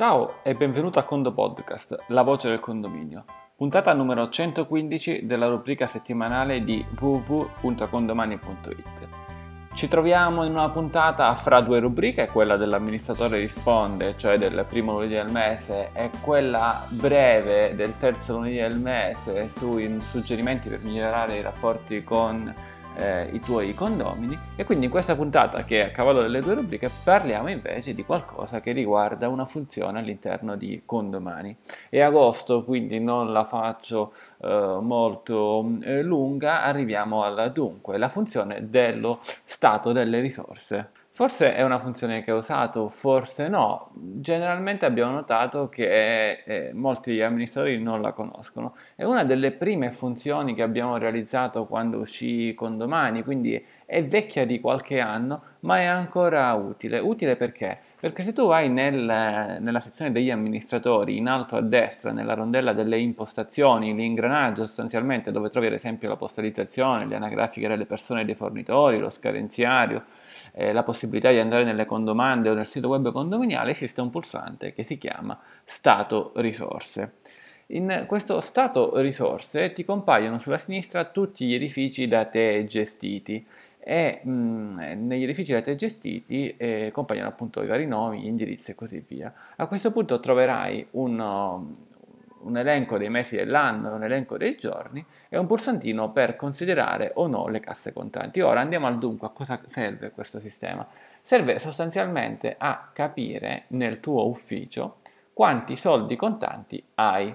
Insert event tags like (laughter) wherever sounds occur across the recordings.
Ciao e benvenuto a Condo Podcast, la voce del condominio, puntata numero 115 della rubrica settimanale di www.condomani.it. Ci troviamo in una puntata fra due rubriche, quella dell'amministratore risponde, cioè del primo lunedì del mese, e quella breve del terzo lunedì del mese sui suggerimenti per migliorare i rapporti con eh, i tuoi condomini e quindi in questa puntata che è a cavallo delle due rubriche parliamo invece di qualcosa che riguarda una funzione all'interno di condomani. È agosto quindi non la faccio eh, molto eh, lunga, arriviamo al dunque, la funzione dello stato delle risorse. Forse è una funzione che ho usato, forse no. Generalmente abbiamo notato che eh, molti amministratori non la conoscono. È una delle prime funzioni che abbiamo realizzato quando uscì con Domani, quindi è vecchia di qualche anno, ma è ancora utile. Utile perché? Perché se tu vai nel, nella sezione degli amministratori, in alto a destra, nella rondella delle impostazioni, l'ingranaggio sostanzialmente dove trovi ad esempio la postalizzazione, le anagrafiche delle persone e dei fornitori, lo scadenziario, eh, la possibilità di andare nelle condomande o nel sito web condominiale, esiste un pulsante che si chiama Stato Risorse. In questo stato risorse ti compaiono sulla sinistra tutti gli edifici da te gestiti e mh, mm, negli edifici da te gestiti eh, compaiono appunto i vari nomi, gli indirizzi e così via. A questo punto troverai un, un elenco dei mesi dell'anno, un elenco dei giorni e un pulsantino per considerare o no le casse contanti. Ora andiamo al dunque, a cosa serve questo sistema? Serve sostanzialmente a capire nel tuo ufficio quanti soldi contanti hai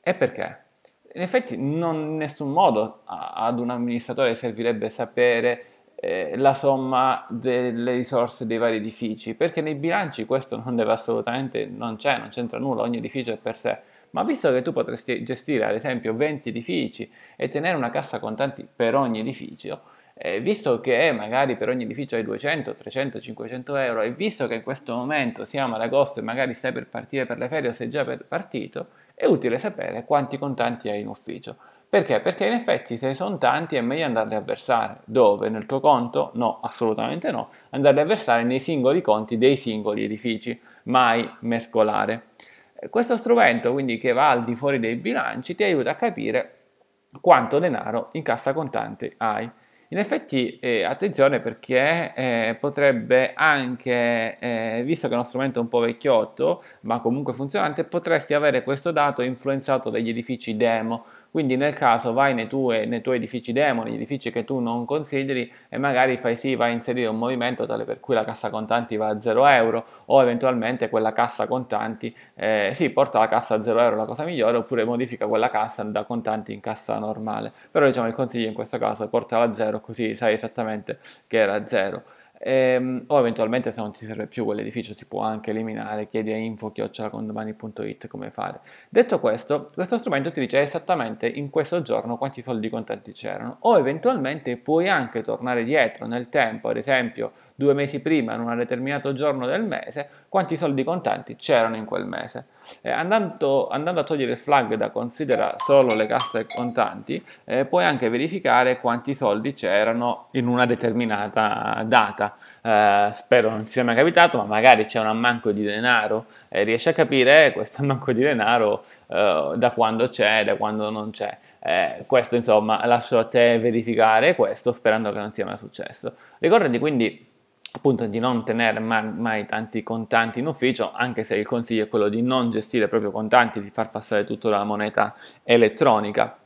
e perché. In effetti non in nessun modo ad un amministratore servirebbe sapere eh, la somma delle risorse dei vari edifici, perché nei bilanci questo non deve assolutamente, non c'è, non c'entra nulla, ogni edificio è per sé ma visto che tu potresti gestire ad esempio 20 edifici e tenere una cassa contanti per ogni edificio, eh, visto che magari per ogni edificio hai 200, 300, 500 euro e visto che in questo momento siamo ad agosto e magari stai per partire per le ferie o sei già partito, è utile sapere quanti contanti hai in ufficio. Perché? Perché in effetti se sono tanti è meglio andarli a versare. Dove? Nel tuo conto? No, assolutamente no. Andarli a versare nei singoli conti dei singoli edifici, mai mescolare. Questo strumento, quindi che va al di fuori dei bilanci, ti aiuta a capire quanto denaro in cassa contante hai. In effetti, eh, attenzione perché eh, potrebbe anche, eh, visto che è uno strumento un po' vecchiotto, ma comunque funzionante, potresti avere questo dato influenzato dagli edifici demo quindi nel caso vai nei tuoi, nei tuoi edifici demo, negli edifici che tu non consideri e magari fai sì, vai a inserire un movimento tale per cui la cassa contanti va a 0 euro o eventualmente quella cassa contanti, eh, sì, porta la cassa a 0 euro, la cosa migliore, oppure modifica quella cassa da contanti in cassa normale. Però diciamo il consiglio in questo caso è portala a 0 così sai esattamente che era 0. Ehm, o eventualmente se non ti serve più quell'edificio si può anche eliminare, chiedi a info-condomani.it come fare. Detto questo, questo strumento ti dice esattamente in questo giorno quanti soldi contanti c'erano o eventualmente puoi anche tornare dietro nel tempo, ad esempio due mesi prima, in un determinato giorno del mese, quanti soldi contanti c'erano in quel mese. Eh, andando, andando, a togliere il flag da considera solo le casse contanti, eh, puoi anche verificare quanti soldi c'erano in una determinata data. Eh, spero non ti sia mai capitato, ma magari c'è un ammanco di denaro e riesci a capire questo (laughs) ammanco di denaro eh, da quando c'è, da quando non c'è. Eh, questo insomma lascio a te verificare questo sperando che non sia mai successo. Ricordati quindi appunto di non tenere mai, mai, tanti contanti in ufficio, anche se il consiglio è quello di non gestire proprio contanti, di far passare tutto dalla moneta elettronica.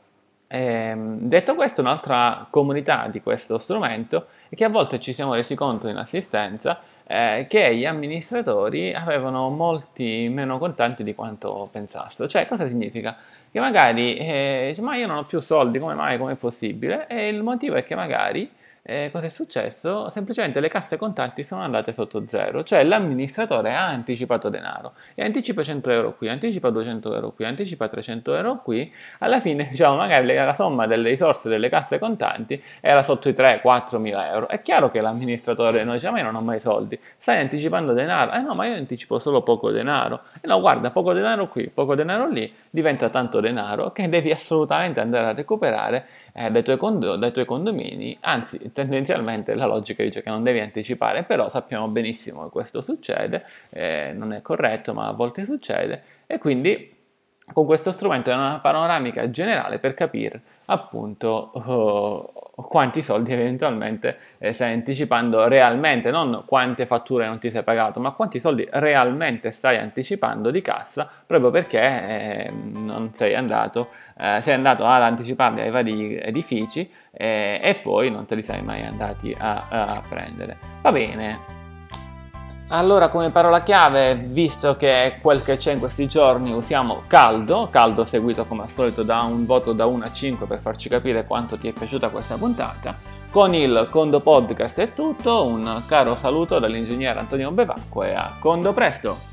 E, detto questo, un'altra comunità di questo strumento è che a volte ci siamo resi conto in assistenza eh, che gli amministratori avevano molti meno contanti di quanto pensassero. Cioè, cosa significa? Che magari eh, ma io non ho più soldi, come mai, come è possibile? E il motivo è che magari eh, cosa è successo? Semplicemente le casse contanti sono andate sotto zero, cioè l'amministratore ha anticipato denaro e anticipa 100 euro qui, anticipa 200 euro qui, anticipa 300 euro qui, alla fine diciamo magari la somma delle risorse delle casse contanti era sotto i 3-4 mila euro. È chiaro che l'amministratore non dice ma io non ho mai soldi, stai anticipando denaro? Eh no, ma io anticipo solo poco denaro. E no, guarda, poco denaro qui, poco denaro lì, diventa tanto denaro che devi assolutamente andare a recuperare eh, dai, tuoi condo- dai, tuoi condomini, anzi tendenzialmente la logica dice che non devi anticipare, però sappiamo benissimo che questo succede, eh, non è corretto ma a volte succede e quindi con questo strumento è una panoramica generale per capire appunto uh, quanti soldi eventualmente eh, stai anticipando realmente, non quante fatture non ti sei pagato, ma quanti soldi realmente stai anticipando di cassa proprio perché eh, non sei andato, eh, sei andato ad anticiparli ai vari edifici eh, e poi non te li sei mai andati a, a prendere. Va bene, allora, come parola chiave, visto che è quel che c'è in questi giorni, usiamo caldo, caldo seguito come al solito da un voto da 1 a 5 per farci capire quanto ti è piaciuta questa puntata. Con il Condo Podcast è tutto, un caro saluto dall'ingegnere Antonio Bevacqua e a Condo presto!